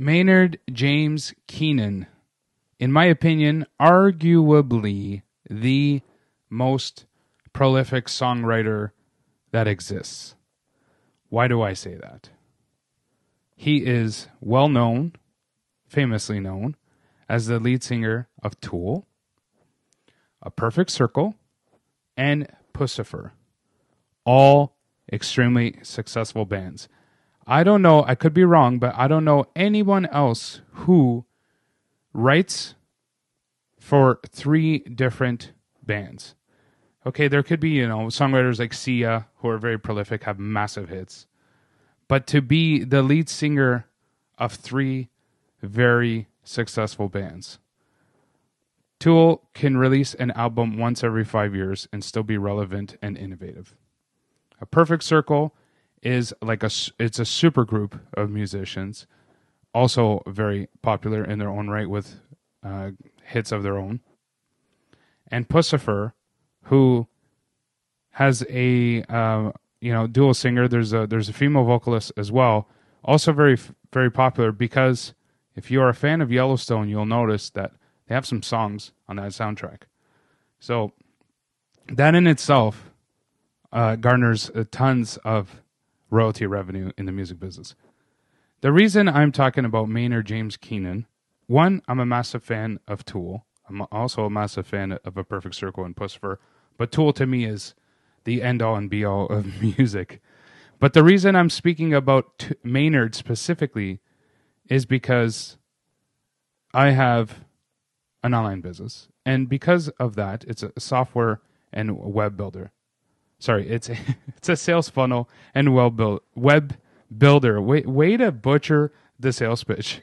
Maynard James Keenan, in my opinion, arguably the most prolific songwriter that exists. Why do I say that? He is well known, famously known, as the lead singer of Tool, A Perfect Circle, and Puscifer. All extremely successful bands. I don't know, I could be wrong, but I don't know anyone else who writes for three different bands. Okay, there could be, you know, songwriters like Sia who are very prolific, have massive hits. But to be the lead singer of three very successful bands. Tool can release an album once every five years and still be relevant and innovative. A Perfect Circle is like a it's a super group of musicians, also very popular in their own right with uh, hits of their own. And Puscifer, who has a uh, you know dual singer. There's a there's a female vocalist as well, also very very popular because if you are a fan of Yellowstone, you'll notice that they have some songs on that soundtrack. So that in itself uh, garners uh, tons of royalty revenue in the music business. The reason I'm talking about Maynard James Keenan, one, I'm a massive fan of Tool. I'm also a massive fan of A Perfect Circle and Puscifer, but Tool to me is the end all and be all of music. But the reason I'm speaking about t- Maynard specifically is because I have an online business, and because of that, it's a software and web builder. Sorry, it's a, it's a sales funnel and web web builder. Way way to butcher the sales pitch.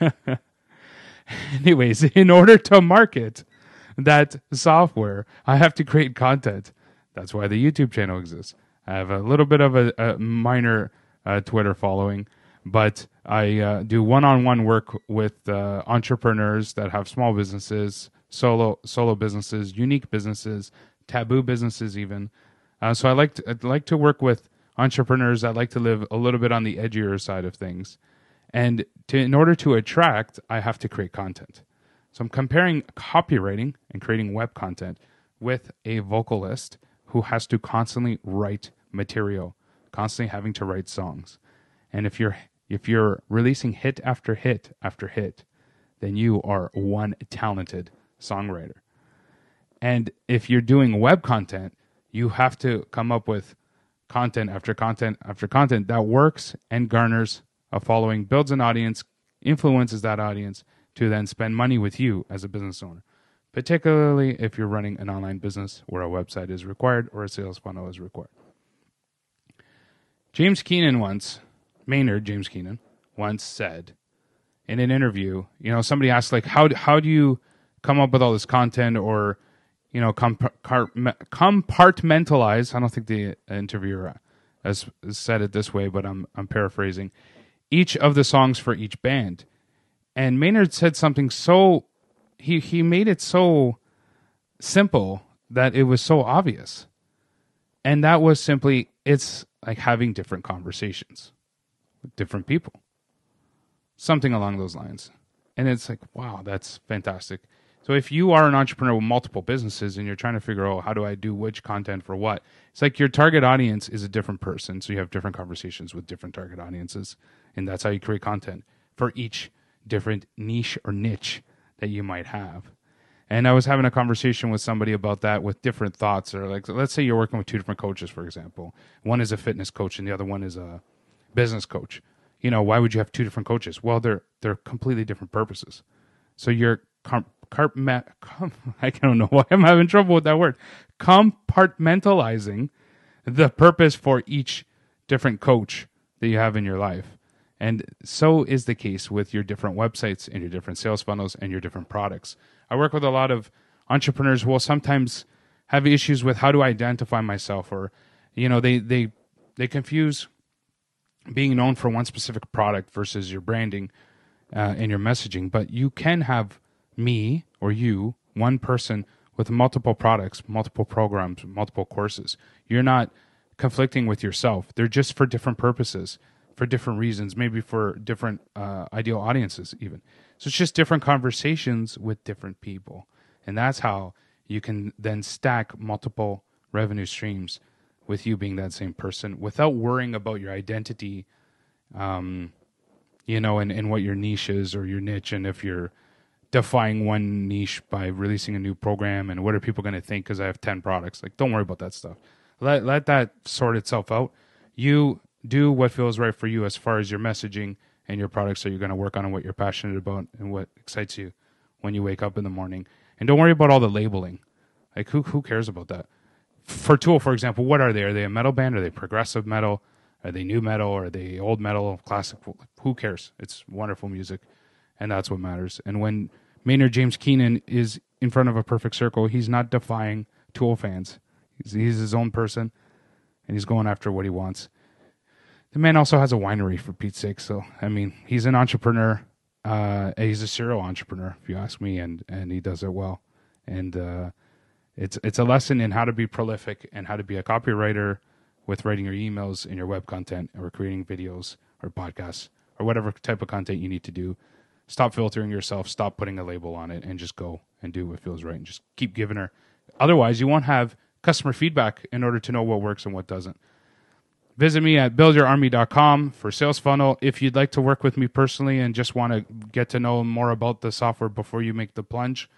Anyways, in order to market that software, I have to create content. That's why the YouTube channel exists. I have a little bit of a, a minor uh, Twitter following, but I uh, do one-on-one work with uh, entrepreneurs that have small businesses, solo solo businesses, unique businesses, taboo businesses, even. Uh, so I like to, I'd like to work with entrepreneurs that like to live a little bit on the edgier side of things, and to, in order to attract, I have to create content. So I'm comparing copywriting and creating web content with a vocalist who has to constantly write material, constantly having to write songs. And if you're if you're releasing hit after hit after hit, then you are one talented songwriter. And if you're doing web content, you have to come up with content after content after content that works and garners a following, builds an audience, influences that audience to then spend money with you as a business owner particularly if you're running an online business where a website is required or a sales funnel is required. James Keenan once, Maynard James Keenan, once said in an interview, you know, somebody asked like, how how do you come up with all this content or, you know, compartmentalize? I don't think the interviewer uh, has said it this way, but I'm I'm paraphrasing. Each of the songs for each band, and Maynard said something so he he made it so simple that it was so obvious. And that was simply it's like having different conversations with different people. Something along those lines. And it's like, wow, that's fantastic. So if you are an entrepreneur with multiple businesses and you're trying to figure out how do I do which content for what, it's like your target audience is a different person. So you have different conversations with different target audiences. And that's how you create content for each different niche or niche that you might have. And I was having a conversation with somebody about that with different thoughts. Or like, let's say you're working with two different coaches, for example. One is a fitness coach, and the other one is a business coach. You know, why would you have two different coaches? Well, they're they're completely different purposes. So you're comp- I don't know why I'm having trouble with that word. Compartmentalizing the purpose for each different coach that you have in your life. And so is the case with your different websites and your different sales funnels and your different products. I work with a lot of entrepreneurs who will sometimes have issues with how to identify myself or you know they they they confuse being known for one specific product versus your branding uh, and your messaging but you can have me or you one person with multiple products multiple programs multiple courses you're not conflicting with yourself they're just for different purposes for different reasons, maybe for different uh, ideal audiences, even. So it's just different conversations with different people. And that's how you can then stack multiple revenue streams with you being that same person without worrying about your identity, um, you know, and, and what your niche is or your niche. And if you're defying one niche by releasing a new program and what are people going to think because I have 10 products, like, don't worry about that stuff. Let, let that sort itself out. You do what feels right for you as far as your messaging and your products that you're going to work on and what you're passionate about and what excites you when you wake up in the morning. And don't worry about all the labeling. Like who who cares about that? For Tool, for example, what are they? Are they a metal band? Are they progressive metal? Are they new metal? Are they old metal? Classic? Who cares? It's wonderful music, and that's what matters. And when Maynard James Keenan is in front of a perfect circle, he's not defying Tool fans. He's, he's his own person, and he's going after what he wants. The man also has a winery for Pete's sake. So I mean, he's an entrepreneur. Uh, he's a serial entrepreneur, if you ask me, and and he does it well. And uh, it's it's a lesson in how to be prolific and how to be a copywriter with writing your emails and your web content or creating videos or podcasts or whatever type of content you need to do. Stop filtering yourself, stop putting a label on it and just go and do what feels right and just keep giving her. Otherwise, you won't have customer feedback in order to know what works and what doesn't. Visit me at buildyourarmy.com for sales funnel. If you'd like to work with me personally and just want to get to know more about the software before you make the plunge,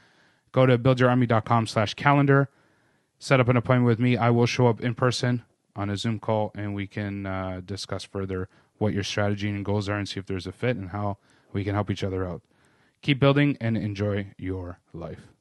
go to buildyourarmy.com slash calendar. Set up an appointment with me. I will show up in person on a Zoom call and we can uh, discuss further what your strategy and goals are and see if there's a fit and how we can help each other out. Keep building and enjoy your life.